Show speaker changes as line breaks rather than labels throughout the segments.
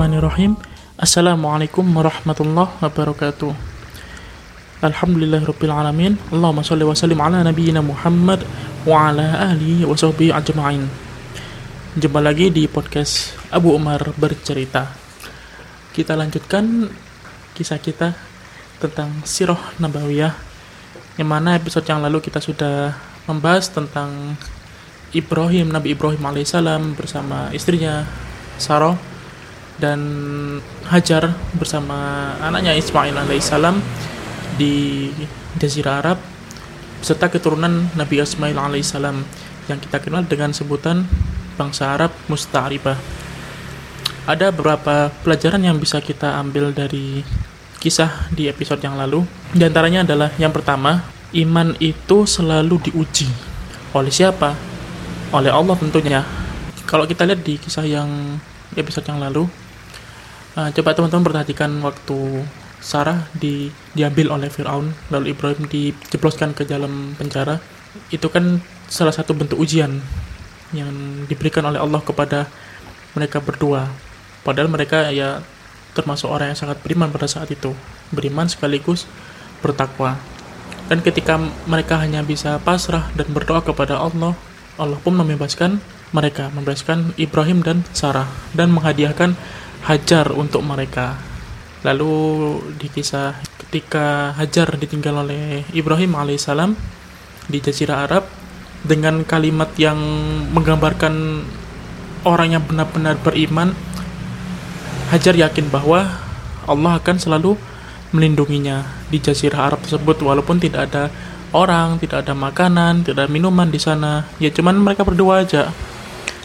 Bismillahirrahmanirrahim. Assalamualaikum warahmatullahi wabarakatuh. Alhamdulillahirrabbilalamin Allahumma salli wa sallim ala nabiyyina Muhammad Wa ala alihi wa sahbihi ajma'in. Jumpa lagi di podcast Abu Umar Bercerita. Kita lanjutkan kisah kita tentang Sirah Nabawiyah Yang mana episode yang lalu kita sudah membahas tentang Ibrahim, Nabi Ibrahim alaihissalam bersama istrinya Sarah dan Hajar bersama anaknya Ismail alaihissalam di Jazirah Arab beserta keturunan Nabi Ismail alaihissalam yang kita kenal dengan sebutan bangsa Arab Musta'ribah. Ada beberapa pelajaran yang bisa kita ambil dari kisah di episode yang lalu. Di antaranya adalah yang pertama, iman itu selalu diuji. Oleh siapa? Oleh Allah tentunya. Kalau kita lihat di kisah yang episode yang lalu, uh, coba teman-teman perhatikan waktu Sarah di, diambil oleh Fir'aun, lalu Ibrahim dijebloskan ke dalam penjara. Itu kan salah satu bentuk ujian yang diberikan oleh Allah kepada mereka berdua. Padahal mereka ya termasuk orang yang sangat beriman pada saat itu. Beriman sekaligus bertakwa. Dan ketika mereka hanya bisa pasrah dan berdoa kepada Allah, Allah pun membebaskan mereka, membebaskan Ibrahim dan Sarah dan menghadiahkan Hajar untuk mereka. Lalu di kisah ketika Hajar ditinggal oleh Ibrahim alaihissalam di Jazirah Arab dengan kalimat yang menggambarkan orang yang benar-benar beriman, Hajar yakin bahwa Allah akan selalu melindunginya di Jazirah Arab tersebut walaupun tidak ada orang, tidak ada makanan, tidak ada minuman di sana. Ya cuman mereka berdua aja.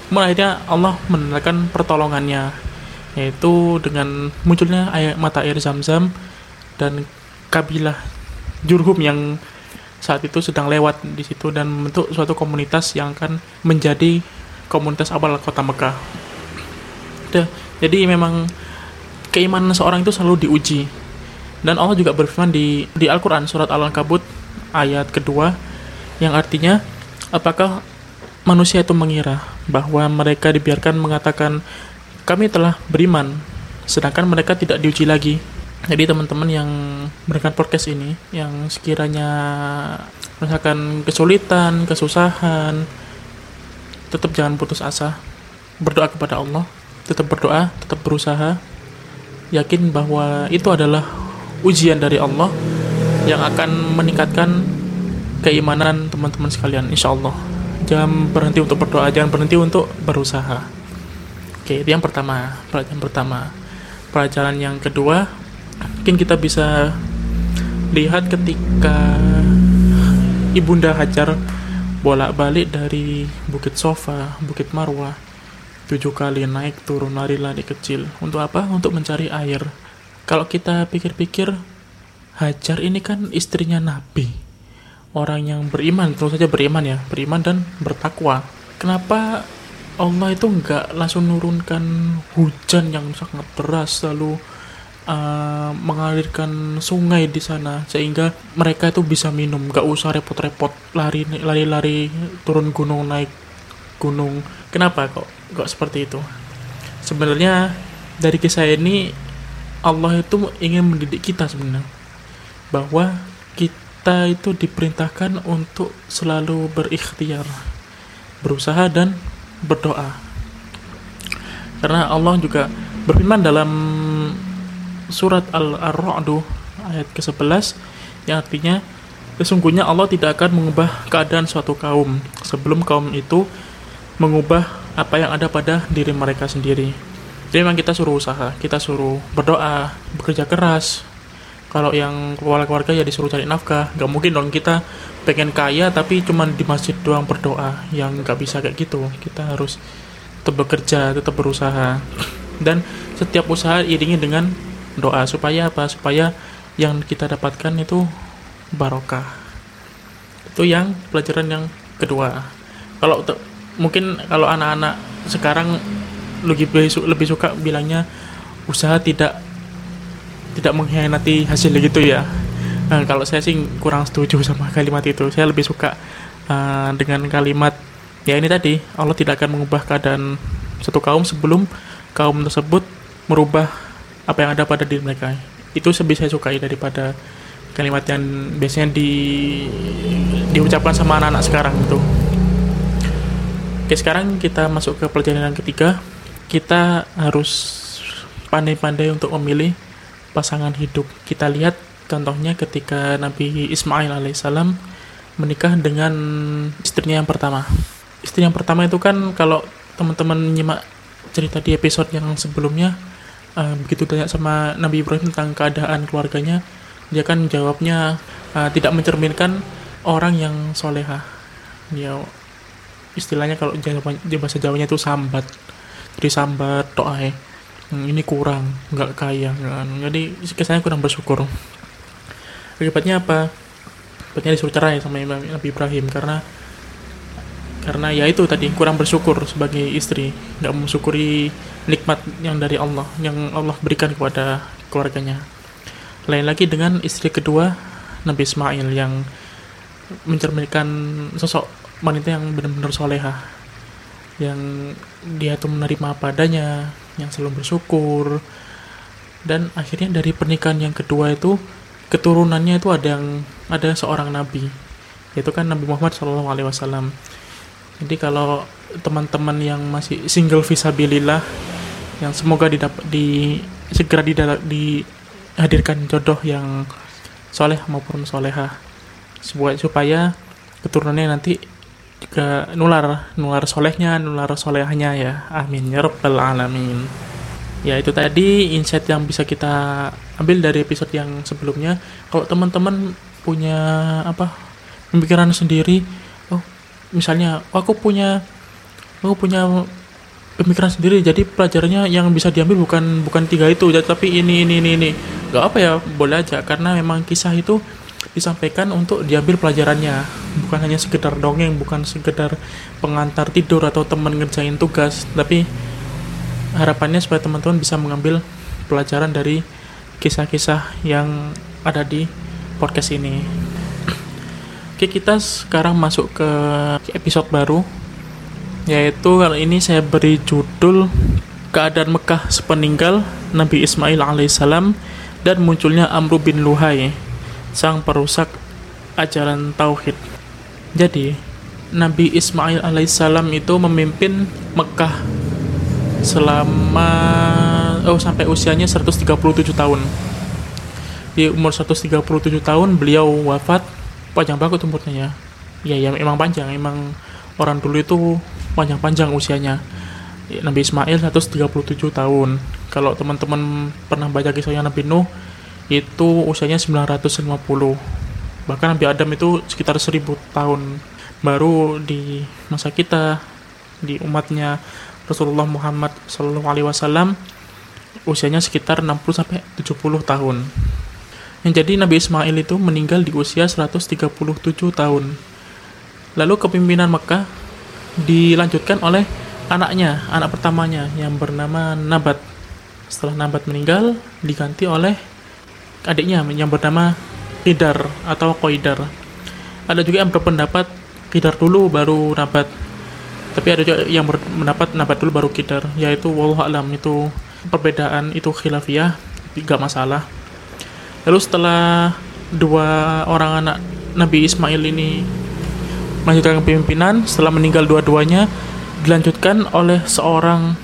Kemudian akhirnya Allah menandakan pertolongannya yaitu dengan munculnya air, mata air zam-zam dan kabilah Jurhum yang saat itu sedang lewat di situ dan membentuk suatu komunitas yang akan menjadi komunitas awal kota Mekah. Jadi memang keimanan seorang itu selalu diuji. Dan Allah juga berfirman di di Al-Qur'an surat Al-Ankabut ayat kedua yang artinya apakah manusia itu mengira bahwa mereka dibiarkan mengatakan kami telah beriman, sedangkan mereka tidak diuji lagi. Jadi teman-teman yang memberikan podcast ini, yang sekiranya merasakan kesulitan, kesusahan, tetap jangan putus asa. Berdoa kepada Allah, tetap berdoa, tetap berusaha. Yakin bahwa itu adalah ujian dari Allah yang akan meningkatkan keimanan teman-teman sekalian, insya Allah. Jangan berhenti untuk berdoa, jangan berhenti untuk berusaha. Oke, itu yang pertama, pelajaran pertama. Pelajaran yang kedua, mungkin kita bisa lihat ketika Ibunda Hajar bolak-balik dari Bukit Sofa, Bukit Marwah, tujuh kali naik turun lari-lari kecil. Untuk apa? Untuk mencari air. Kalau kita pikir-pikir, Hajar ini kan istrinya Nabi. Orang yang beriman, terus saja beriman ya, beriman dan bertakwa. Kenapa Allah itu nggak langsung nurunkan hujan yang sangat deras lalu uh, mengalirkan sungai di sana sehingga mereka itu bisa minum. Nggak usah repot-repot lari lari-lari turun gunung naik gunung. Kenapa kok kok seperti itu? Sebenarnya dari kisah ini Allah itu ingin mendidik kita sebenarnya bahwa kita itu diperintahkan untuk selalu berikhtiar berusaha dan berdoa. Karena Allah juga berfirman dalam surat Al-Ra'du ayat ke-11 yang artinya sesungguhnya Allah tidak akan mengubah keadaan suatu kaum sebelum kaum itu mengubah apa yang ada pada diri mereka sendiri. Jadi memang kita suruh usaha, kita suruh berdoa, bekerja keras. Kalau yang keluarga-keluarga ya disuruh cari nafkah, nggak mungkin dong kita pengen kaya tapi cuma di masjid doang berdoa yang nggak bisa kayak gitu. Kita harus tetap bekerja tetap berusaha. Dan setiap usaha iringi dengan doa supaya apa? Supaya yang kita dapatkan itu barokah. Itu yang pelajaran yang kedua. Kalau mungkin kalau anak-anak sekarang lebih lebih suka bilangnya usaha tidak tidak mengkhianati hasil gitu ya. Nah, kalau saya sih kurang setuju sama kalimat itu. Saya lebih suka uh, dengan kalimat ya ini tadi Allah tidak akan mengubah keadaan satu kaum sebelum kaum tersebut merubah apa yang ada pada diri mereka. Itu lebih saya sukai daripada kalimat yang biasanya di diucapkan sama anak-anak sekarang itu. Oke sekarang kita masuk ke pelajaran yang ketiga. Kita harus pandai-pandai untuk memilih pasangan hidup. Kita lihat contohnya ketika Nabi Ismail alaihissalam menikah dengan istrinya yang pertama. Istri yang pertama itu kan kalau teman-teman nyimak cerita di episode yang sebelumnya uh, begitu tanya sama Nabi Ibrahim tentang keadaan keluarganya dia kan jawabnya uh, tidak mencerminkan orang yang soleha. Dia istilahnya kalau bahasa Jawanya itu sambat. Jadi sambat hmm, ini kurang nggak kaya kan. Jadi kesannya kurang bersyukur. Akibatnya apa? Akibatnya disuruh cerai sama Nabi Ibrahim karena karena ya itu tadi kurang bersyukur sebagai istri. Nggak mensyukuri nikmat yang dari Allah yang Allah berikan kepada keluarganya. Lain lagi dengan istri kedua Nabi Ismail yang mencerminkan sosok wanita yang benar-benar soleha yang dia tuh menerima apa adanya yang selalu bersyukur. Dan akhirnya dari pernikahan yang kedua itu keturunannya itu ada yang ada seorang nabi. Yaitu kan Nabi Muhammad SAW jadi kalau teman-teman yang masih single visabilillah yang semoga didapat di segera didalak, dihadirkan jodoh yang soleh maupun soleha supaya keturunannya nanti juga nular nular solehnya nular solehnya ya. Amin ya rabbal alamin. Ya itu tadi insight yang bisa kita ambil dari episode yang sebelumnya. Kalau teman-teman punya apa pemikiran sendiri oh misalnya oh, aku punya aku punya pemikiran sendiri jadi pelajarannya yang bisa diambil bukan bukan tiga itu tapi ini ini ini ini. Gak apa ya boleh aja karena memang kisah itu disampaikan untuk diambil pelajarannya bukan hanya sekedar dongeng bukan sekedar pengantar tidur atau teman ngerjain tugas tapi harapannya supaya teman-teman bisa mengambil pelajaran dari kisah-kisah yang ada di podcast ini. Oke, kita sekarang masuk ke episode baru yaitu kali ini saya beri judul keadaan Mekah sepeninggal Nabi Ismail alaihissalam dan munculnya Amru bin Luhai sang perusak ajaran tauhid. Jadi, Nabi Ismail alaihissalam itu memimpin Mekah selama oh sampai usianya 137 tahun. Di umur 137 tahun beliau wafat panjang banget umurnya ya. Ya ya emang panjang, emang orang dulu itu panjang-panjang usianya. Nabi Ismail 137 tahun. Kalau teman-teman pernah baca kisahnya Nabi Nuh itu usianya 950. Bahkan Nabi Adam itu sekitar 1000 tahun baru di masa kita di umatnya Rasulullah Muhammad Shallallahu Alaihi Wasallam usianya sekitar 60 sampai 70 tahun. Yang jadi Nabi Ismail itu meninggal di usia 137 tahun. Lalu kepemimpinan Mekah dilanjutkan oleh anaknya, anak pertamanya yang bernama Nabat. Setelah Nabat meninggal, diganti oleh adiknya yang bernama Qidar atau Qoidar. Ada juga yang berpendapat Qidar dulu baru Nabat. Tapi ada juga yang mendapat nabat dulu baru kidar yaitu wallah alam itu perbedaan itu khilafiyah tidak masalah. Lalu setelah dua orang anak Nabi Ismail ini melanjutkan kepemimpinan setelah meninggal dua-duanya dilanjutkan oleh seorang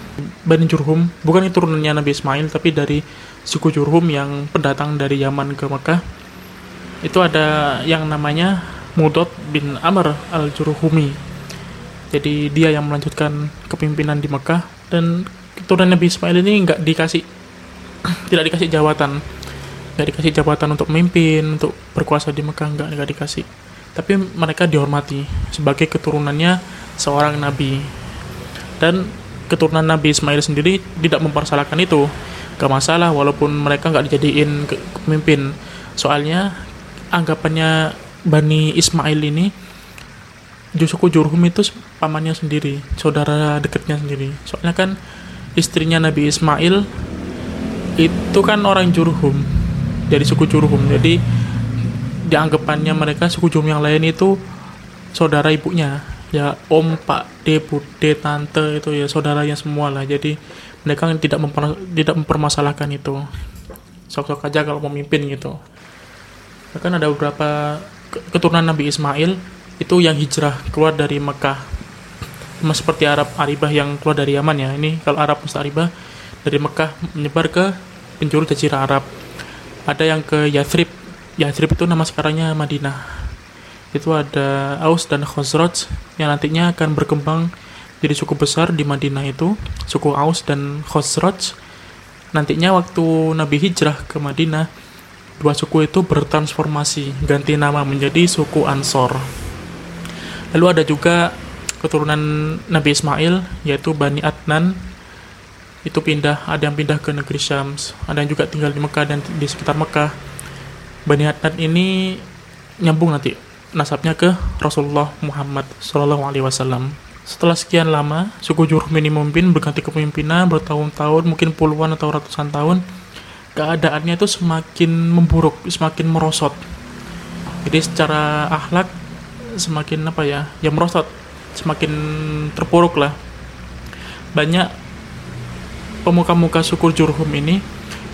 Bani Jurhum. Bukan itu turunannya Nabi Ismail tapi dari suku Jurhum yang pendatang dari Yaman ke Mekah. Itu ada yang namanya Mudot bin Amr al-Jurhumi. Jadi dia yang melanjutkan kepemimpinan di Mekah. Dan keturunan Nabi Ismail ini nggak dikasih tidak dikasih jabatan nggak dikasih jabatan untuk memimpin untuk berkuasa di Mekah nggak nggak dikasih. Tapi mereka dihormati sebagai keturunannya seorang nabi. Dan keturunan Nabi Ismail sendiri tidak mempersalahkan itu gak masalah walaupun mereka nggak dijadiin pemimpin soalnya anggapannya Bani Ismail ini suku Jurhum itu pamannya sendiri, saudara dekatnya sendiri. Soalnya kan istrinya Nabi Ismail itu kan orang Jurhum, dari suku Jurhum. Jadi dianggapannya mereka suku Jurhum yang lain itu saudara ibunya ya om pak de bude tante itu ya saudaranya semua lah jadi mereka tidak memper, tidak mempermasalahkan itu. Sok-sok aja kalau memimpin gitu. Bahkan ada beberapa keturunan Nabi Ismail itu yang hijrah keluar dari Mekah. Sama seperti Arab Aribah yang keluar dari Yaman ya. Ini kalau Arab Mustaribah dari Mekah menyebar ke penjuru jazirah Arab. Ada yang ke Yathrib. Yathrib itu nama sekarangnya Madinah. Itu ada Aus dan Khosroj yang nantinya akan berkembang jadi suku besar di Madinah itu suku Aus dan Khosroj. Nantinya waktu Nabi hijrah ke Madinah dua suku itu bertransformasi ganti nama menjadi suku Ansor. Lalu ada juga keturunan Nabi Ismail yaitu Bani Adnan. Itu pindah ada yang pindah ke negeri Syams ada yang juga tinggal di Mekah dan di sekitar Mekah. Bani Adnan ini nyambung nanti nasabnya ke Rasulullah Muhammad Wasallam. Setelah sekian lama, suku Jurhum ini memimpin berganti kepemimpinan bertahun-tahun, mungkin puluhan atau ratusan tahun, keadaannya itu semakin memburuk, semakin merosot. Jadi secara akhlak semakin apa ya, ya merosot, semakin terpuruk lah. Banyak pemuka-muka suku Jurhum ini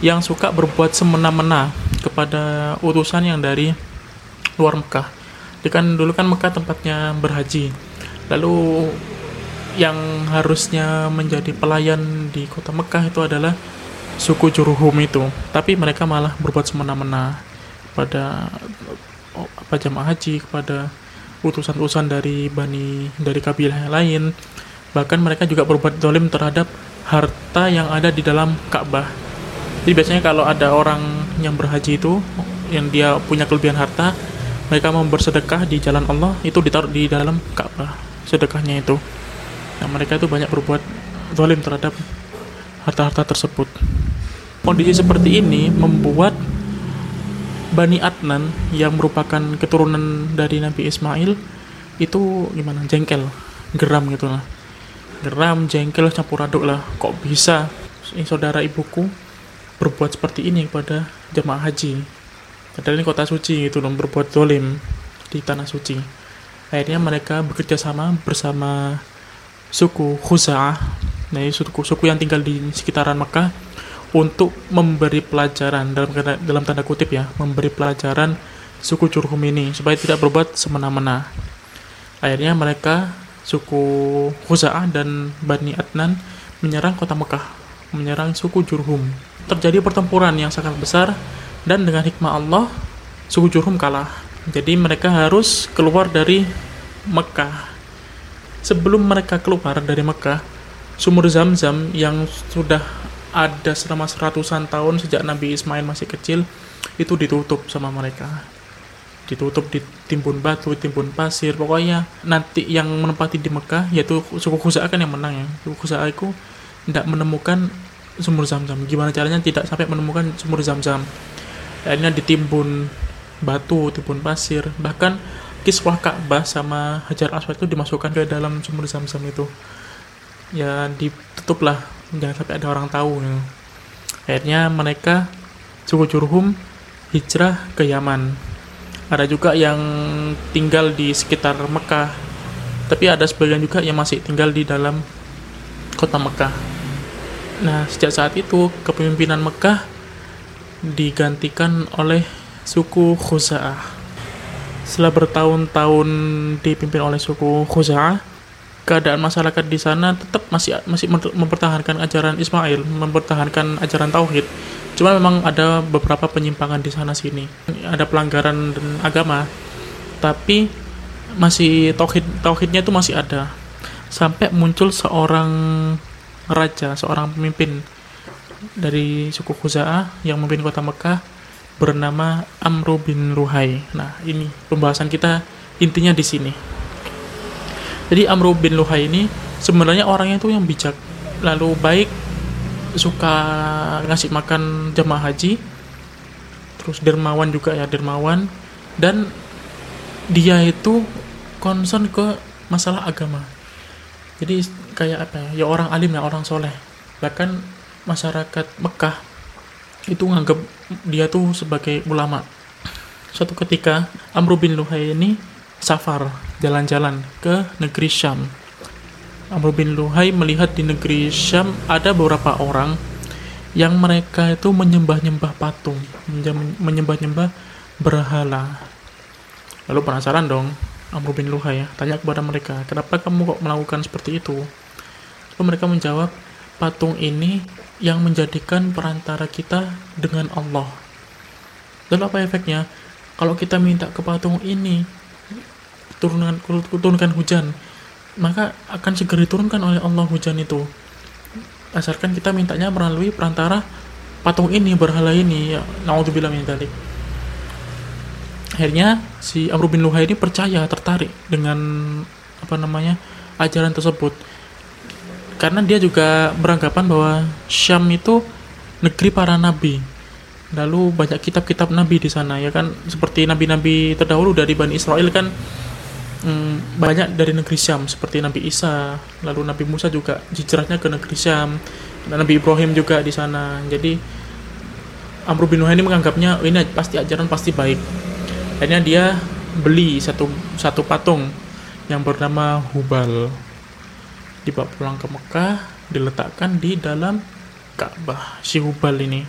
yang suka berbuat semena-mena kepada utusan yang dari luar Mekah jadi kan dulu kan Mekah tempatnya berhaji lalu yang harusnya menjadi pelayan di kota Mekah itu adalah suku Juruhum itu. Tapi mereka malah berbuat semena-mena pada apa jamaah haji kepada utusan-utusan dari bani dari kabilah yang lain. Bahkan mereka juga berbuat dolim terhadap harta yang ada di dalam Ka'bah. Jadi biasanya kalau ada orang yang berhaji itu yang dia punya kelebihan harta mereka mau bersedekah di jalan Allah itu ditaruh di dalam Ka'bah sedekahnya itu. Nah mereka itu banyak berbuat zalim terhadap harta-harta tersebut. Kondisi seperti ini membuat Bani Adnan yang merupakan keturunan dari Nabi Ismail itu gimana? Jengkel geram gitu lah. Geram jengkel campur aduk lah. Kok bisa saudara ibuku berbuat seperti ini kepada jemaah haji? Padahal ini kota suci gitu dong berbuat zolim di tanah suci. Akhirnya mereka bekerja sama bersama suku Khuza'ah, nah suku suku yang tinggal di sekitaran Mekah untuk memberi pelajaran dalam dalam tanda kutip ya, memberi pelajaran suku Jurhum ini supaya tidak berbuat semena-mena. Akhirnya mereka suku Khuza'ah dan Bani Adnan menyerang kota Mekah, menyerang suku Jurhum. Terjadi pertempuran yang sangat besar dan dengan hikmah Allah suku Jurhum kalah jadi mereka harus keluar dari Mekah. Sebelum mereka keluar dari Mekah sumur zam-zam yang sudah ada selama seratusan tahun sejak Nabi Ismail masih kecil itu ditutup sama mereka. Ditutup ditimbun batu, timbun pasir. Pokoknya nanti yang menempati di Mekah yaitu suku Khuza'ah kan yang menang ya. Suku Khuza'ah itu tidak menemukan sumur zam-zam. Gimana caranya tidak sampai menemukan sumur zam-zam? Akhirnya ditimbun batu, timbun pasir, bahkan kiswah Ka'bah sama Hajar Aswad itu dimasukkan ke dalam sumur zam-zam itu. Ya ditutup lah, jangan sampai ada orang tahu. Ya. Akhirnya mereka suku Jurhum hijrah ke Yaman. Ada juga yang tinggal di sekitar Mekah, tapi ada sebagian juga yang masih tinggal di dalam kota Mekah. Nah, sejak saat itu kepemimpinan Mekah digantikan oleh suku Khuza'ah. Setelah bertahun-tahun dipimpin oleh suku Khuza'ah, keadaan masyarakat di sana tetap masih masih mempertahankan ajaran Ismail, mempertahankan ajaran tauhid. Cuma memang ada beberapa penyimpangan di sana sini. Ada pelanggaran agama, tapi masih tauhid tauhidnya itu masih ada. Sampai muncul seorang raja, seorang pemimpin dari suku Khuza'ah yang memimpin kota Mekah bernama Amru bin Luhai. Nah, ini pembahasan kita intinya di sini. Jadi Amru bin Luhai ini sebenarnya orangnya itu yang bijak, lalu baik, suka ngasih makan jemaah haji, terus dermawan juga ya dermawan, dan dia itu concern ke masalah agama. Jadi kayak apa ya? Ya orang alim ya orang soleh. Bahkan masyarakat Mekah itu nganggap dia tuh sebagai ulama. Suatu ketika Amr bin Luhai ini safar jalan-jalan ke negeri Syam. Amr bin Luhai melihat di negeri Syam ada beberapa orang yang mereka itu menyembah-nyembah patung, menyembah-nyembah berhala. Lalu penasaran dong, Amr bin Luhai ya, tanya kepada mereka, kenapa kamu kok melakukan seperti itu? Lalu mereka menjawab, patung ini yang menjadikan perantara kita dengan Allah. Lalu apa efeknya? Kalau kita minta ke patung ini, turunkan, turunkan hujan, maka akan segera diturunkan oleh Allah hujan itu. Asalkan kita mintanya melalui perantara patung ini, berhala ini, ya, naudzubillah min. Akhirnya si Amr bin Luhai ini percaya, tertarik dengan apa namanya ajaran tersebut karena dia juga beranggapan bahwa Syam itu negeri para nabi. Lalu banyak kitab-kitab nabi di sana ya kan seperti nabi-nabi terdahulu dari Bani Israel kan hmm, banyak dari negeri Syam seperti Nabi Isa, lalu Nabi Musa juga hijrahnya ke negeri Syam, dan Nabi Ibrahim juga di sana. Jadi Amr bin Nuhaini menganggapnya oh, ini pasti ajaran pasti baik. Akhirnya dia beli satu satu patung yang bernama Hubal dibawa pulang ke Mekah diletakkan di dalam Ka'bah si Hubal ini.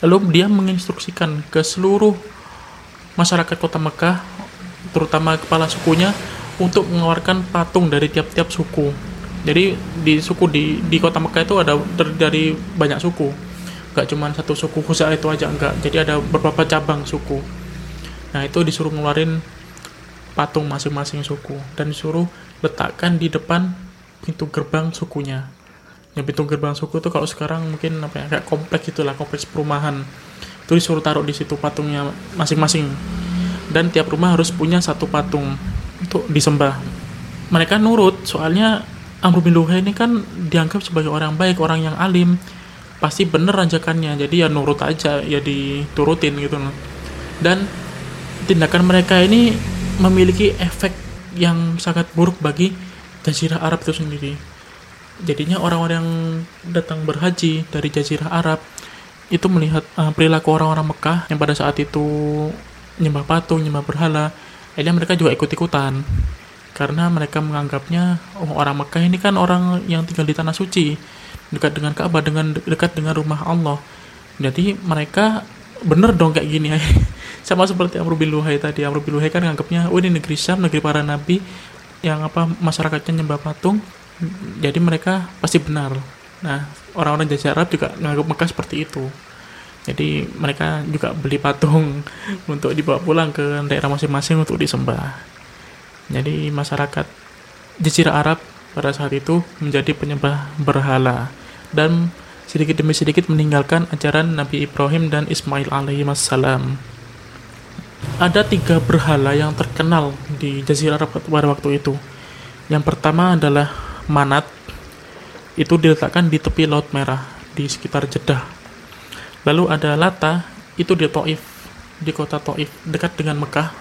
Lalu dia menginstruksikan ke seluruh masyarakat kota Mekah terutama kepala sukunya untuk mengeluarkan patung dari tiap-tiap suku. Jadi di suku di di kota Mekah itu ada dari banyak suku. Gak cuma satu suku khusus itu aja enggak jadi ada beberapa cabang suku. Nah itu disuruh ngeluarin patung masing-masing suku dan disuruh letakkan di depan pintu gerbang sukunya. Yang pintu gerbang suku itu kalau sekarang mungkin apa ya kayak kompleks itulah kompleks perumahan. Itu disuruh taruh di situ patungnya masing-masing. Dan tiap rumah harus punya satu patung untuk disembah. Mereka nurut soalnya Amr bin Luhai ini kan dianggap sebagai orang baik, orang yang alim. Pasti bener ajakannya. Jadi ya nurut aja, ya diturutin gitu. Dan tindakan mereka ini memiliki efek yang sangat buruk bagi Jazirah Arab itu sendiri. Jadinya orang-orang yang datang berhaji dari Jazirah Arab itu melihat uh, perilaku orang-orang Mekah yang pada saat itu nyembah patung, nyembah berhala, akhirnya mereka juga ikut-ikutan. Karena mereka menganggapnya, oh orang Mekah ini kan orang yang tinggal di tanah suci, dekat dengan Ka'bah, dengan dekat dengan rumah Allah. Jadi mereka bener dong kayak gini sama seperti Amr bin Luhai tadi. Amr bin Luhai kan nganggapnya oh ini negeri Syam negeri para nabi yang apa masyarakatnya nyembah patung. Jadi mereka pasti benar. Nah orang-orang jajah Arab juga menganggap Mekah seperti itu. Jadi mereka juga beli patung untuk dibawa pulang ke daerah masing-masing untuk disembah. Jadi masyarakat Jazirah Arab pada saat itu menjadi penyembah berhala dan sedikit demi sedikit meninggalkan ajaran Nabi Ibrahim dan Ismail alaihi wassalam. Ada tiga berhala yang terkenal di Jazirah Arab pada waktu itu. Yang pertama adalah Manat, itu diletakkan di tepi Laut Merah, di sekitar Jeddah. Lalu ada Lata, itu di Taif, di kota Taif, dekat dengan Mekah.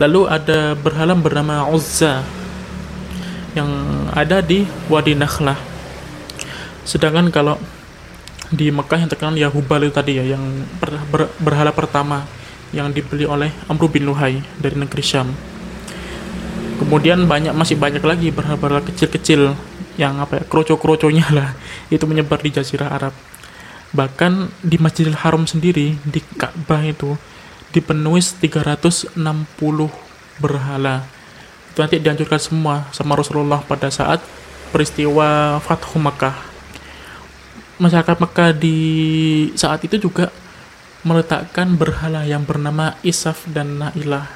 Lalu ada berhala bernama Uzza, yang ada di Wadi Nakhlah Sedangkan kalau di Mekah yang terkenal ya Hubal itu tadi ya yang ber, ber, berhala pertama yang dibeli oleh Amr bin Luhai dari negeri Syam. Kemudian banyak masih banyak lagi berhala-berhala kecil-kecil yang apa ya kroco-kroconya lah itu menyebar di Jazirah Arab. Bahkan di Masjidil Haram sendiri di Ka'bah itu dipenuhi 360 berhala. Itu nanti dihancurkan semua sama Rasulullah pada saat peristiwa Fathu Makkah masyarakat Mekah di saat itu juga meletakkan berhala yang bernama Isaf dan Nailah.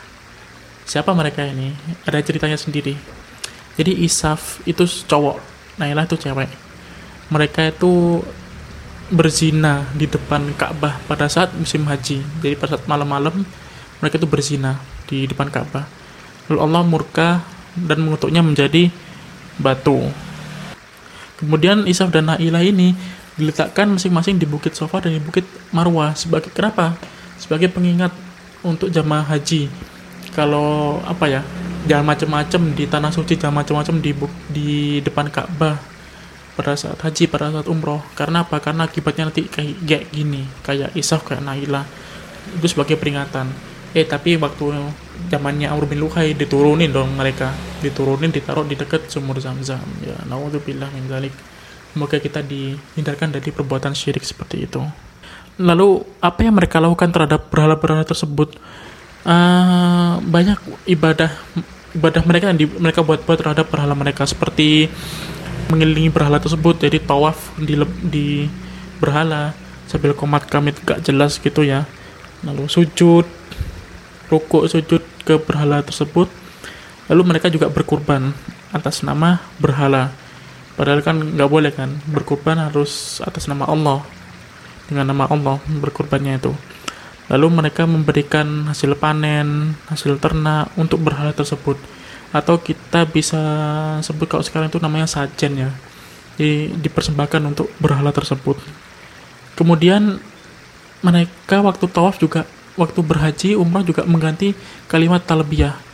Siapa mereka ini? Ada ceritanya sendiri. Jadi Isaf itu cowok, Nailah itu cewek. Mereka itu berzina di depan Ka'bah pada saat musim haji. Jadi pada saat malam-malam mereka itu berzina di depan Ka'bah. Lalu Allah murka dan mengutuknya menjadi batu. Kemudian Isaf dan Nailah ini diletakkan masing-masing di Bukit Sofa dan di Bukit Marwah sebagai kenapa? Sebagai pengingat untuk jamaah haji. Kalau apa ya? Jangan macam-macam di tanah suci, jangan macam-macam di di depan Ka'bah pada saat haji, pada saat umroh. Karena apa? Karena akibatnya nanti kayak, gini, kayak Isaf, kayak Naila. Itu sebagai peringatan. eh tapi waktu zamannya Amr bin Luhai diturunin dong mereka diturunin ditaruh di dekat sumur zam-zam ya naudzubillah min dzalik semoga kita dihindarkan dari perbuatan syirik seperti itu. Lalu apa yang mereka lakukan terhadap berhala-berhala tersebut? Uh, banyak ibadah ibadah mereka yang di, mereka buat-buat terhadap berhala mereka seperti mengelilingi berhala tersebut jadi tawaf di di berhala sambil komat kamit gak jelas gitu ya. Lalu sujud rukuk sujud ke berhala tersebut. Lalu mereka juga berkurban atas nama berhala padahal kan nggak boleh kan berkurban harus atas nama Allah. Dengan nama Allah berkurbannya itu. Lalu mereka memberikan hasil panen hasil ternak untuk berhala tersebut. Atau kita bisa sebut kalau sekarang itu namanya sajen ya. Jadi dipersembahkan untuk berhala tersebut. Kemudian mereka waktu tawaf juga waktu berhaji umrah juga mengganti kalimat talbiyah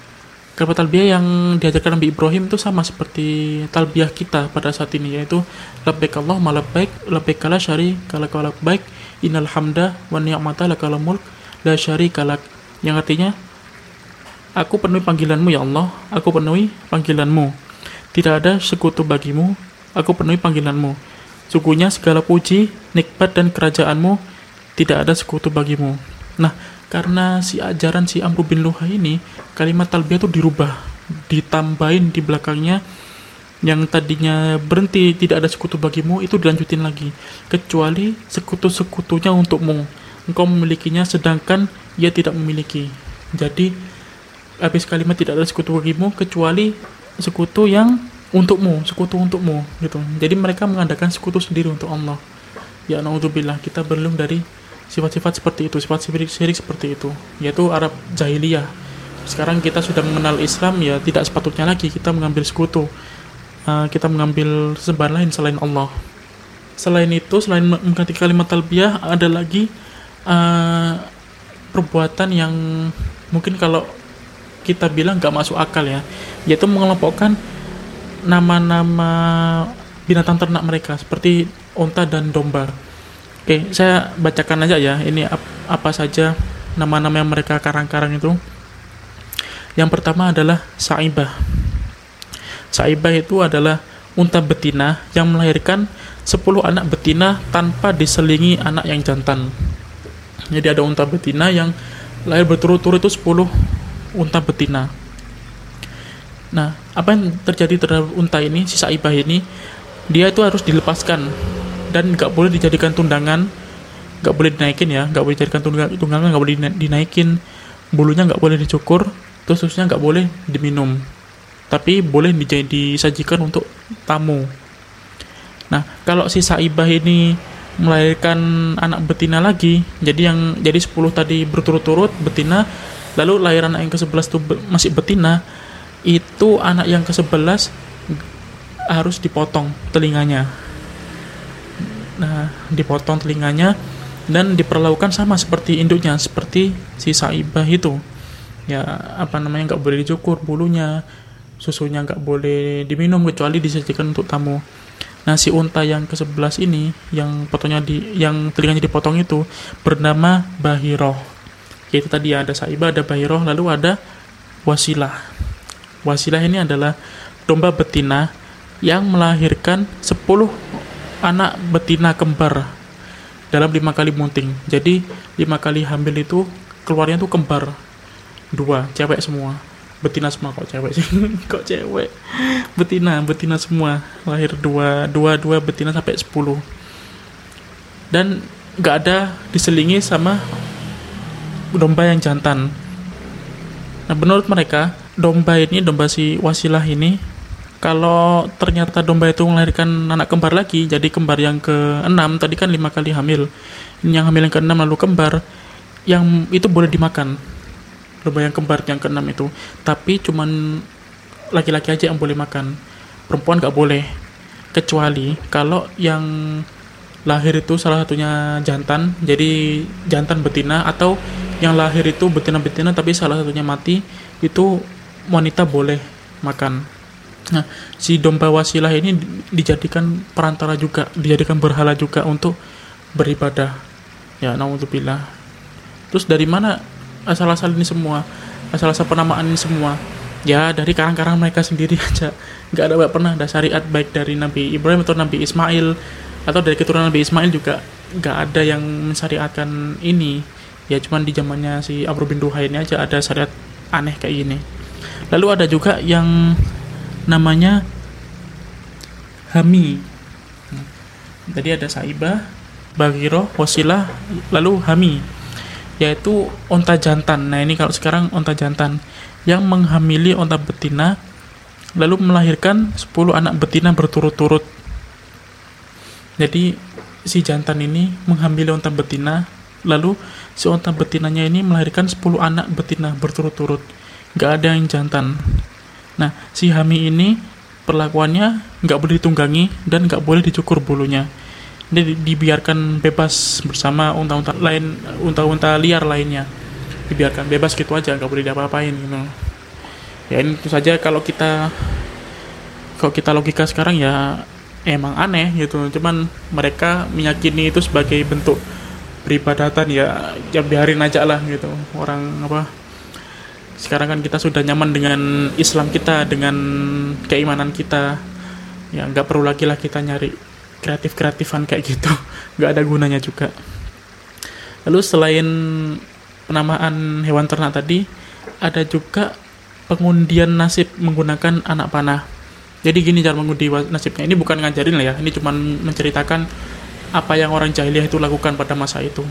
kalimat talbiyah yang diajarkan Nabi Ibrahim itu sama seperti talbiyah kita pada saat ini yaitu labbaik Allah malabbaik labbaik kala syari kala kala baik innal hamda wa ni'mata lakal mulk la syari kalak yang artinya aku penuhi panggilanmu ya Allah. Aku penuhi panggilanmu. Tidak ada sekutu bagimu. Aku penuhi panggilanmu. Sungguhnya segala puji nikmat dan kerajaanmu tidak ada sekutu bagimu. Nah karena si ajaran si Amr bin Luhai ini kalimat talbiyah itu dirubah ditambahin di belakangnya yang tadinya berhenti tidak ada sekutu bagimu itu dilanjutin lagi. Kecuali sekutu-sekutunya untukmu. Engkau memilikinya sedangkan ia tidak memiliki. Jadi habis kalimat tidak ada sekutu bagimu kecuali sekutu yang untukmu sekutu untukmu gitu. Jadi mereka mengadakan sekutu sendiri untuk Allah. Ya naudzubillah. Kita berlindung dari sifat-sifat seperti itu, sifat syirik seperti itu, yaitu Arab jahiliyah. Sekarang kita sudah mengenal Islam ya tidak sepatutnya lagi kita mengambil sekutu, uh, kita mengambil sembahan lain selain Allah. Selain itu, selain mengganti kalimat talbiyah, ada lagi uh, perbuatan yang mungkin kalau kita bilang nggak masuk akal ya, yaitu mengelompokkan nama-nama binatang ternak mereka seperti onta dan domba Oke, saya bacakan aja ya. Ini ap apa saja nama-nama yang mereka karang-karang itu. Yang pertama adalah Saibah. Saibah itu adalah unta betina yang melahirkan 10 anak betina tanpa diselingi anak yang jantan. Jadi ada unta betina yang lahir berturut-turut itu 10 unta betina. Nah, apa yang terjadi terhadap unta ini, si Saibah ini, dia itu harus dilepaskan dan nggak boleh dijadikan tundangan nggak boleh dinaikin ya nggak boleh dijadikan tunggangan nggak boleh dinaikin. Bulunya nggak boleh dicukur terus susunya nggak boleh diminum. Tapi boleh disajikan untuk tamu. Nah kalau si saibah ini melahirkan anak betina lagi jadi yang jadi 10 tadi berturut-turut betina lalu lahiran anak yang ke-11 itu masih betina itu anak yang ke-11 harus dipotong telinganya nah dipotong telinganya dan diperlakukan sama seperti induknya seperti si saibah itu. Ya apa namanya nggak boleh dicukur bulunya susunya nggak boleh diminum kecuali disajikan untuk tamu. Nah si unta yang ke sebelas ini yang potongnya di yang telinganya dipotong itu bernama bahiroh. Yaitu tadi ada saibah ada bahiroh lalu ada wasilah. Wasilah ini adalah domba betina yang melahirkan 10 anak betina kembar dalam lima kali munting. Jadi lima kali hamil itu keluarnya tuh kembar. Dua cewek semua. Betina semua kok cewek sih. Kok cewek? Betina betina semua. Lahir dua dua dua betina sampai sepuluh. Dan nggak ada diselingi sama domba yang jantan. Nah menurut mereka domba ini domba si wasilah ini kalau ternyata domba itu melahirkan anak kembar lagi, jadi kembar yang ke-6, tadi kan lima kali hamil. Yang hamil yang ke-6 lalu kembar, yang itu boleh dimakan. Domba yang kembar yang ke-6 itu. Tapi cuman laki-laki aja yang boleh makan. Perempuan nggak boleh. Kecuali kalau yang lahir itu salah satunya jantan, jadi jantan betina, atau yang lahir itu betina-betina tapi salah satunya mati, itu wanita boleh makan Nah, si domba wasilah ini dijadikan perantara juga, dijadikan berhala juga untuk beribadah. Ya, naudzubillah. Terus dari mana asal-asal ini semua? Asal-asal penamaan ini semua? Ya dari karang-karang mereka sendiri aja. Nggak ada pernah ada syariat baik dari Nabi Ibrahim atau Nabi Ismail atau dari keturunan Nabi Ismail juga nggak ada yang mensyariatkan ini. Ya cuman di zamannya si Amr bin Duhai ini aja ada syariat aneh kayak gini. Lalu ada juga yang namanya Hami. Tadi ada Saibah Bagiro Wasilah lalu Hami yaitu onta jantan. Nah ini kalau sekarang onta jantan yang menghamili onta betina lalu melahirkan 10 anak betina berturut-turut. Jadi si jantan ini menghamili onta betina lalu si onta betinanya ini melahirkan 10 anak betina berturut-turut. Nggak ada yang jantan nah si Hami ini perlakuannya nggak boleh ditunggangi dan nggak boleh dicukur bulunya. Dia dibiarkan bebas bersama unta-unta lain unta-unta liar lainnya. Dibiarkan bebas gitu aja nggak boleh diapa-apain gitu ya ini itu saja. Kalau kita kalau kita logika sekarang ya emang aneh gitu. Cuman mereka meyakini itu sebagai bentuk peribadatan ya ya biarin aja lah gitu. Orang apa sekarang kan kita sudah nyaman dengan Islam kita dengan keimanan kita. Ya nggak perlu lagi lah kita nyari kreatif kreatifan kayak gitu. Nggak ada gunanya juga. Lalu selain penamaan hewan ternak tadi ada juga pengundian nasib menggunakan anak panah. Jadi gini cara mengundi nasibnya. Ini bukan ngajarin lah ya ini cuma menceritakan apa yang orang jahiliyah itu lakukan pada masa itu.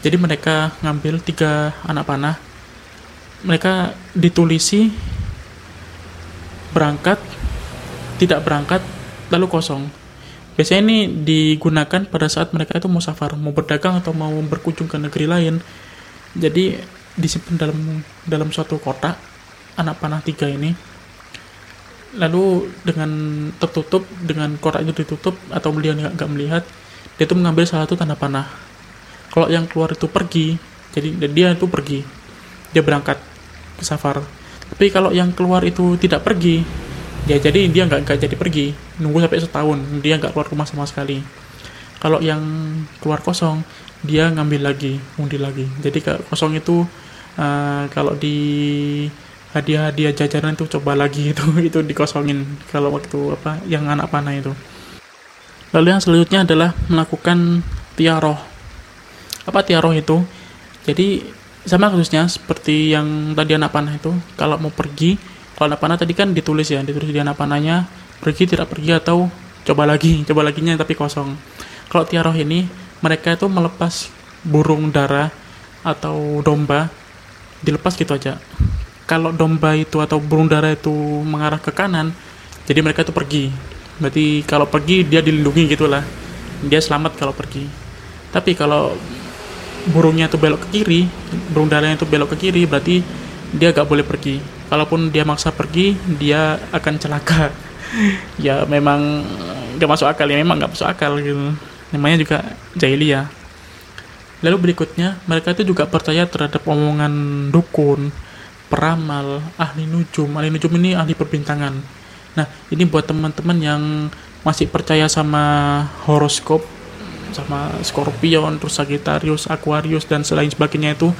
Jadi mereka ngambil tiga anak panah, mereka ditulisi berangkat, tidak berangkat, lalu kosong. Biasanya ini digunakan pada saat mereka itu mau safar, mau berdagang atau mau berkunjung ke negeri lain. Jadi disimpan dalam dalam suatu kotak anak panah tiga ini. Lalu dengan tertutup dengan kotak itu ditutup atau beliau nggak melihat, dia itu mengambil salah satu tanda panah kalau yang keluar itu pergi jadi dia itu pergi dia berangkat safar. Tapi kalau yang keluar itu tidak pergi ya jadi dia nggak nggak jadi pergi. Nunggu sampai setahun dia nggak keluar rumah sama sekali. Kalau yang keluar kosong dia ngambil lagi undi lagi. Jadi kosong itu uh, kalau di hadiah-hadiah jajanan itu coba lagi itu itu dikosongin kalau waktu apa yang anak panah itu. Lalu yang selanjutnya adalah melakukan tiaroh. Apa tiaroh itu? Jadi sama kasusnya seperti yang tadi anak panah itu. Kalau mau pergi, kalau anak panah tadi kan ditulis ya, ditulis di anak panahnya pergi tidak pergi atau coba lagi, coba lagi nya tapi kosong. Kalau tiaroh ini mereka itu melepas burung dara atau domba dilepas gitu aja. Kalau domba itu atau burung dara itu mengarah ke kanan, jadi mereka itu pergi berarti kalau pergi dia dilindungi gitulah dia selamat kalau pergi tapi kalau burungnya itu belok ke kiri burung darahnya itu belok ke kiri berarti dia gak boleh pergi. Kalaupun dia maksa pergi dia akan celaka. Ya memang gak masuk akal ya memang gak masuk akal gitu. Namanya juga jahiliyah. Lalu berikutnya mereka itu juga percaya terhadap omongan dukun peramal ahli nujum. Ahli nujum ini ahli perbintangan. Nah, ini buat teman-teman yang masih percaya sama horoskop, sama Scorpion, terus Sagittarius, Aquarius dan selain sebagainya itu,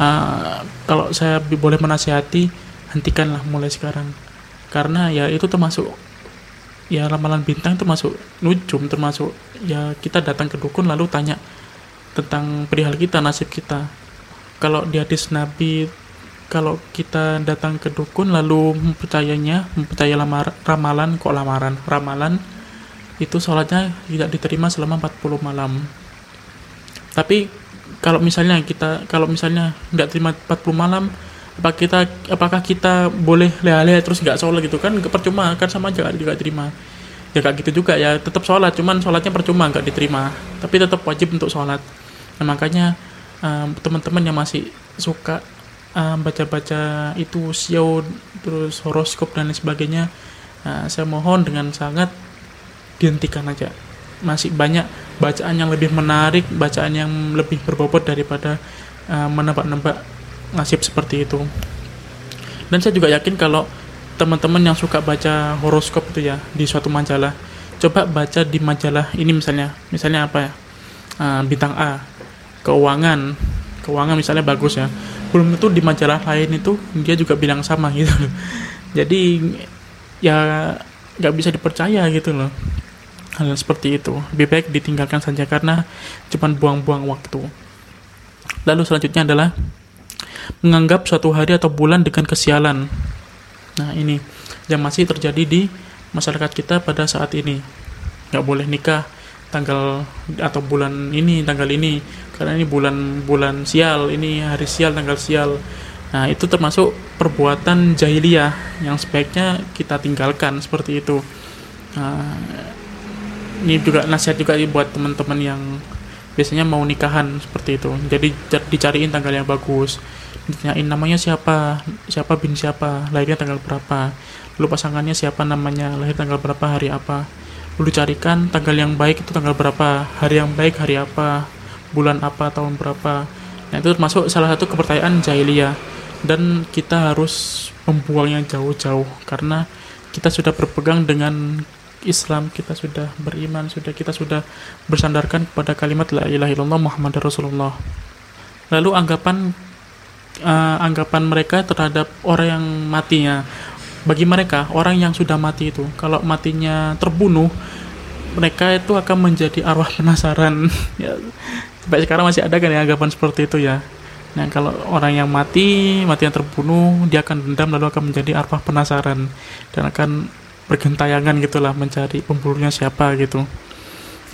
uh, kalau saya boleh menasihati, hentikanlah mulai sekarang. Karena ya itu termasuk ya ramalan bintang termasuk nujum, termasuk ya kita datang ke dukun lalu tanya tentang perihal kita, nasib kita. Kalau di hadis Nabi kalau kita datang ke dukun lalu mempercayainya mempercayai lamar, ramalan kok lamaran ramalan itu sholatnya tidak diterima selama 40 malam. Tapi kalau misalnya kita kalau misalnya nggak terima 40 malam apa kita apakah kita boleh lele terus nggak sholat gitu? Kan percuma kan sama aja juga terima ya kayak gitu juga ya tetap sholat cuman sholatnya percuma nggak diterima. Tapi tetap wajib untuk sholat. Nah makanya um, teman-teman yang masih suka baca-baca itu sio terus horoskop dan lain sebagainya uh, saya mohon dengan sangat dihentikan aja. Masih banyak bacaan yang lebih menarik bacaan yang lebih berbobot daripada uh, menebak-nebak nasib seperti itu. Dan saya juga yakin kalau teman-teman yang suka baca horoskop itu ya di suatu majalah coba baca di majalah ini misalnya. Misalnya apa ya? Uh, bintang A keuangan. Keuangan misalnya bagus ya. Belum tentu di majalah lain itu dia juga bilang sama gitu. Jadi ya nggak bisa dipercaya gitu loh hal seperti itu. Lebih baik ditinggalkan saja karena cuma buang-buang waktu. Lalu selanjutnya adalah menganggap suatu hari atau bulan dengan kesialan. Nah ini yang masih terjadi di masyarakat kita pada saat ini. Nggak boleh nikah tanggal atau bulan ini tanggal ini. Karena ini bulan bulan sial ini hari sial tanggal sial. Nah itu termasuk perbuatan jahiliyah yang sebaiknya kita tinggalkan seperti itu. Nah, ini juga nasihat juga buat teman-teman yang biasanya mau nikahan seperti itu. Jadi dicariin tanggal yang bagus. Ditanyain namanya siapa siapa bin siapa lahirnya tanggal berapa. Lalu pasangannya siapa namanya lahir tanggal berapa hari apa. Lalu carikan tanggal yang baik itu tanggal berapa hari yang baik hari apa bulan apa tahun berapa. Nah itu termasuk salah satu kepercayaan jahiliyah. Dan kita harus membuangnya jauh-jauh karena kita sudah berpegang dengan Islam kita sudah beriman sudah kita sudah bersandarkan kepada kalimat la ilaha illallah Muhammad Rasulullah lalu anggapan uh, anggapan mereka terhadap orang yang matinya. Bagi mereka, orang yang sudah mati itu, kalau matinya terbunuh, mereka itu akan menjadi arwah penasaran. ya, sampai sekarang masih ada kan ya anggapan seperti itu ya. Nah, kalau orang yang mati, mati yang terbunuh, dia akan dendam lalu akan menjadi arwah penasaran dan akan bergentayangan gitulah mencari pembunuhnya siapa gitu.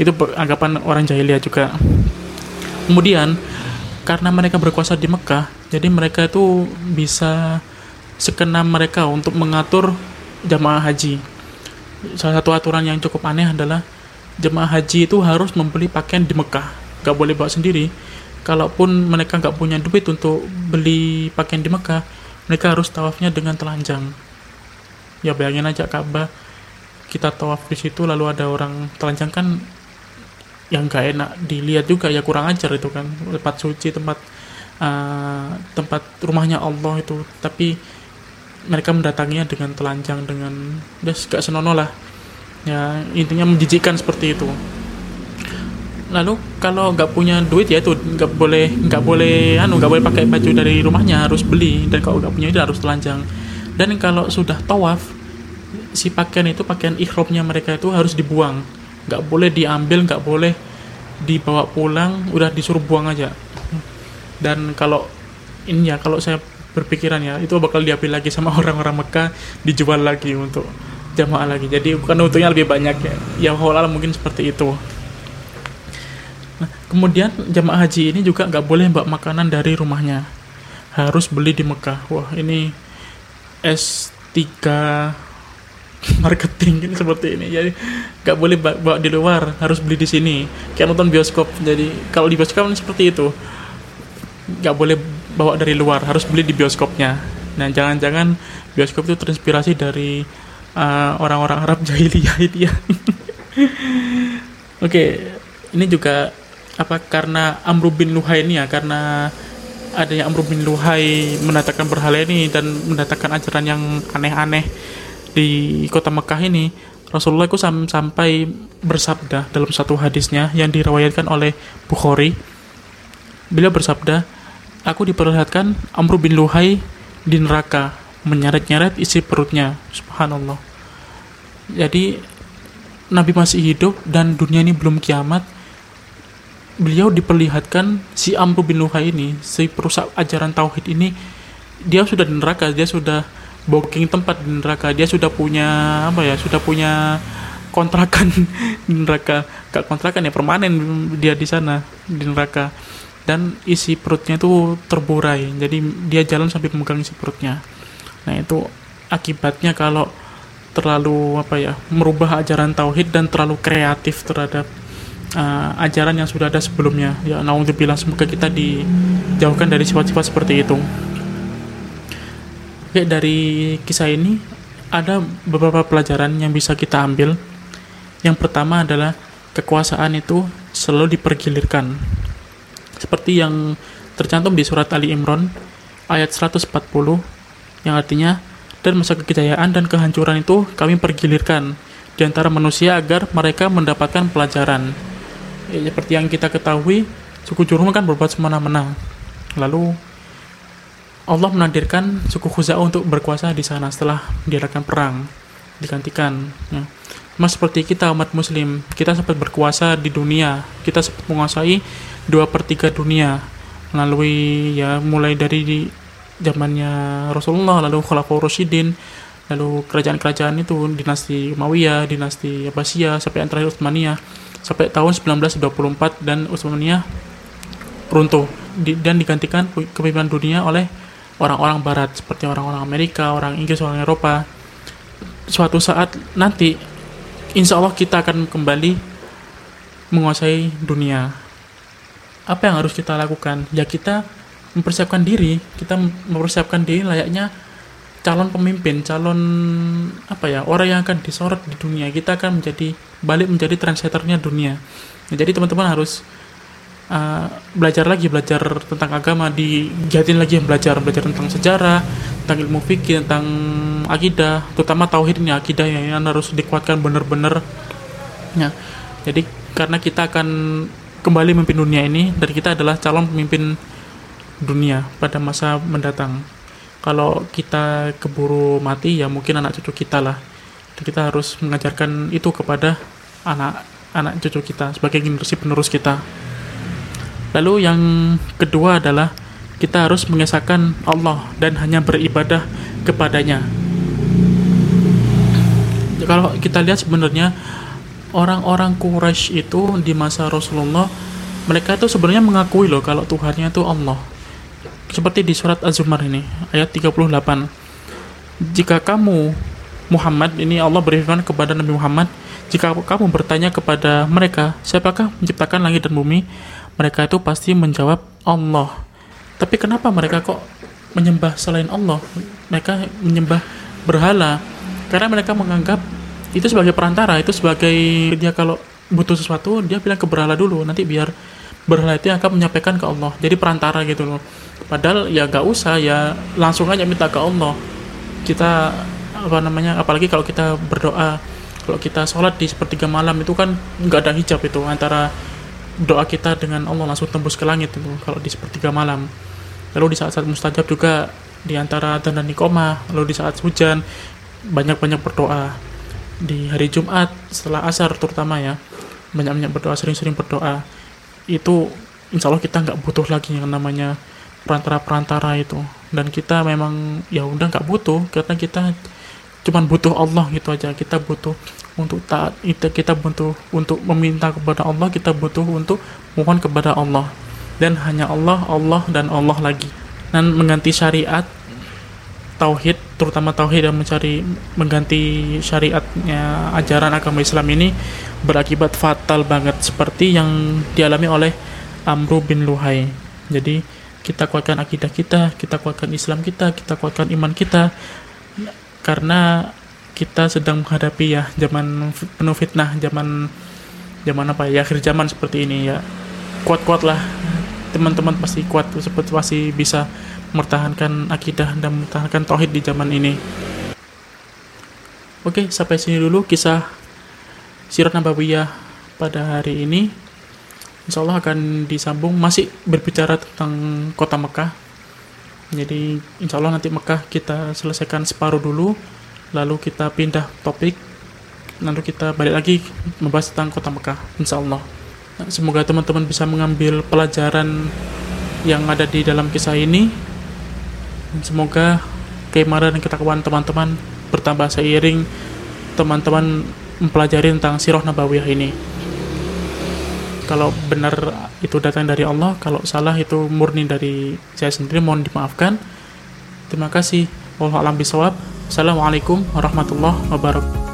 Itu anggapan orang jahiliyah juga. Kemudian karena mereka berkuasa di Mekah, jadi mereka itu bisa sekenam mereka untuk mengatur jamaah haji. Salah satu aturan yang cukup aneh adalah jemaah haji itu harus membeli pakaian di Mekah, nggak boleh bawa sendiri. Kalaupun mereka nggak punya duit untuk beli pakaian di Mekah, mereka harus tawafnya dengan telanjang. Ya bayangin aja Ka'bah, kita tawaf di situ lalu ada orang telanjang kan yang gak enak dilihat juga ya kurang ajar itu kan. Tempat suci tempat uh, tempat rumahnya Allah itu. Tapi mereka mendatanginya dengan telanjang dengan udah gak senonoh lah. Ya intinya menjijikan seperti itu. Lalu kalau nggak punya duit ya itu nggak boleh nggak boleh anu nggak boleh pakai baju dari rumahnya harus beli. Dan kalau nggak punya itu harus telanjang dan kalau sudah tawaf si pakaian itu pakaian ihromnya mereka itu harus dibuang. Nggak boleh diambil nggak boleh dibawa pulang udah disuruh buang aja. Dan kalau ini ya kalau saya berpikiran ya itu bakal diambil lagi sama orang-orang Mekah dijual lagi untuk jamaah lagi. Jadi bukan untungnya lebih banyak ya. Ya halal mungkin seperti itu. Nah, kemudian jamaah haji ini juga nggak boleh bawa makanan dari rumahnya. Harus beli di Mekah. Wah ini S3 marketing ini seperti ini. Jadi nggak boleh bawa di luar harus beli di sini. Kayak nonton bioskop. Jadi kalau di bioskop ini seperti itu. Nggak boleh bawa dari luar harus beli di bioskopnya. Nah jangan-jangan bioskop itu terinspirasi dari uh, orang-orang Arab jahiliyah itu ya. Oke okay, ini juga apa karena Amr bin Luhai ini ya karena adanya Amr bin Luhai mendatangkan berhala ini dan mendatangkan ajaran yang aneh-aneh di kota Mekah ini. Rasulullah itu sam sampai bersabda dalam satu hadisnya yang dirawayatkan oleh Bukhari. Beliau bersabda aku diperlihatkan Amr bin Luhai di neraka menyeret-nyeret isi perutnya. Subhanallah. Jadi Nabi masih hidup dan dunia ini belum kiamat beliau diperlihatkan si Amr bin Luhai ini si perusak ajaran tauhid ini dia sudah di neraka dia sudah booking tempat di neraka dia sudah punya apa ya sudah punya kontrakan di neraka. Gak kontrakan ya permanen dia di sana di neraka. Dan isi perutnya itu terburai jadi dia jalan sambil memegang isi perutnya. Nah itu akibatnya kalau terlalu apa ya merubah ajaran tauhid dan terlalu kreatif terhadap uh, ajaran yang sudah ada sebelumnya ya naudzubillah semoga kita dijauhkan dari sifat-sifat seperti itu Oke, dari kisah ini ada beberapa pelajaran yang bisa kita ambil. Yang pertama adalah kekuasaan itu selalu dipergilirkan. Seperti yang tercantum di surat Ali Imran ayat 140 yang artinya dan masa kejayaan dan kehancuran itu kami pergilirkan di antara manusia agar mereka mendapatkan pelajaran. Ya, seperti yang kita ketahui, suku Jurhum kan berbuat semena-mena. lalu Allah menakdirkan suku Khuza'ah untuk berkuasa di sana setelah diadakan perang digantikan ya. Mas seperti kita umat muslim kita sempat berkuasa di dunia kita sempat menguasai dua per tiga dunia melalui ya mulai dari di zamannya Rasulullah lalu Khulafaur Rasyidin lalu kerajaan-kerajaan itu dinasti Umayyah dinasti Abbasiyah sampai yang terakhir Utsmaniyah sampai tahun 1924 dan Utsmaniyah runtuh di, dan digantikan kepemimpinan dunia oleh orang-orang barat seperti orang-orang Amerika, orang Inggris, orang Eropa. Suatu saat nanti insya Allah kita akan kembali menguasai dunia. Apa yang harus kita lakukan? Ya kita mempersiapkan diri, kita mempersiapkan diri layaknya calon pemimpin, calon apa ya, orang yang akan disorot di dunia. Kita akan menjadi balik menjadi trendsetternya dunia. Nah, jadi teman-teman harus uh, belajar lagi belajar tentang agama digiatin lagi belajar belajar tentang sejarah tentang ilmu fikih tentang akidah terutama tauhidnya akidah yang harus dikuatkan benar-benar. Ya jadi karena kita akan kembali memimpin dunia ini dan kita adalah calon pemimpin dunia pada masa mendatang. Kalau kita keburu mati ya mungkin anak cucu kita lah kita harus mengajarkan itu kepada anak anak cucu kita sebagai generasi penerus kita Lalu yang kedua adalah kita harus mengesahkan Allah dan hanya beribadah kepadanya. Kalau kita lihat sebenarnya orang-orang Quraisy itu di masa Rasulullah mereka itu sebenarnya mengakui loh kalau Tuhannya itu Allah. Seperti di surat Az-Zumar ini ayat 38. Jika kamu Muhammad ini Allah berfirman kepada Nabi Muhammad, jika kamu bertanya kepada mereka, siapakah menciptakan langit dan bumi? mereka itu pasti menjawab Allah. Tapi kenapa mereka kok menyembah selain Allah? Mereka menyembah berhala karena mereka menganggap itu sebagai perantara, itu sebagai dia kalau butuh sesuatu dia bilang ke berhala dulu, nanti biar berhala itu yang akan menyampaikan ke Allah. Jadi perantara gitu loh. Padahal ya gak usah ya langsung aja minta ke Allah. Kita apa namanya apalagi kalau kita berdoa kalau kita sholat di sepertiga malam itu kan nggak ada hijab itu antara doa kita dengan Allah langsung tembus ke langit itu kalau di sepertiga malam. Lalu di saat-saat mustajab juga di antara dan dan nikoma lalu di saat hujan banyak-banyak berdoa. Di hari Jumat setelah asar terutama ya banyak-banyak berdoa sering-sering berdoa. Itu insya Allah kita nggak butuh lagi yang namanya perantara-perantara itu. Dan kita memang ya udah nggak butuh karena kita cuman butuh Allah gitu aja. Kita butuh untuk taat itu kita butuh untuk meminta kepada Allah kita butuh untuk mohon kepada Allah. Dan hanya Allah Allah dan Allah lagi. Dan mengganti syariat tauhid terutama tauhid dan mencari mengganti syariatnya ajaran agama Islam ini berakibat fatal banget seperti yang dialami oleh Amru bin Luhai. Jadi kita kuatkan akidah kita kita kuatkan Islam kita kita kuatkan iman kita karena kita sedang menghadapi ya zaman penuh fitnah, zaman zaman apa ya akhir zaman seperti ini ya. Kuat-kuatlah teman-teman pasti kuat seperti pasti bisa mempertahankan akidah dan mempertahankan tauhid di zaman ini. Oke, sampai sini dulu kisah Sirat Nabawiyah pada hari ini. Insya Allah akan disambung masih berbicara tentang kota Mekah. Jadi insya Allah nanti Mekah kita selesaikan separuh dulu lalu kita pindah topik lalu kita balik lagi membahas tentang kota Mekah insya Allah nah, semoga teman-teman bisa mengambil pelajaran yang ada di dalam kisah ini. Semoga keimanan dan ketakwaan teman-teman bertambah seiring. Teman-teman mempelajari tentang sirah nabawiyah ini kalau benar itu datang dari Allah kalau salah itu murni dari saya sendiri mohon dimaafkan. Terima kasih. Wallahualam bisawab Assalamualaikum warahmatullahi wabarakatuh